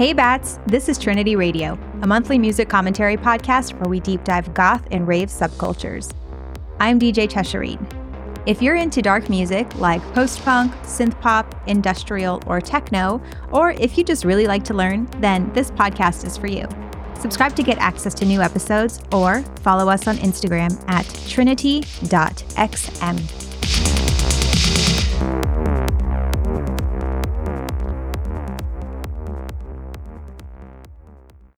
Hey Bats, this is Trinity Radio, a monthly music commentary podcast where we deep dive goth and rave subcultures. I'm DJ Cheshireen. If you're into dark music like post punk, synth pop, industrial, or techno, or if you just really like to learn, then this podcast is for you. Subscribe to get access to new episodes or follow us on Instagram at trinity.xm.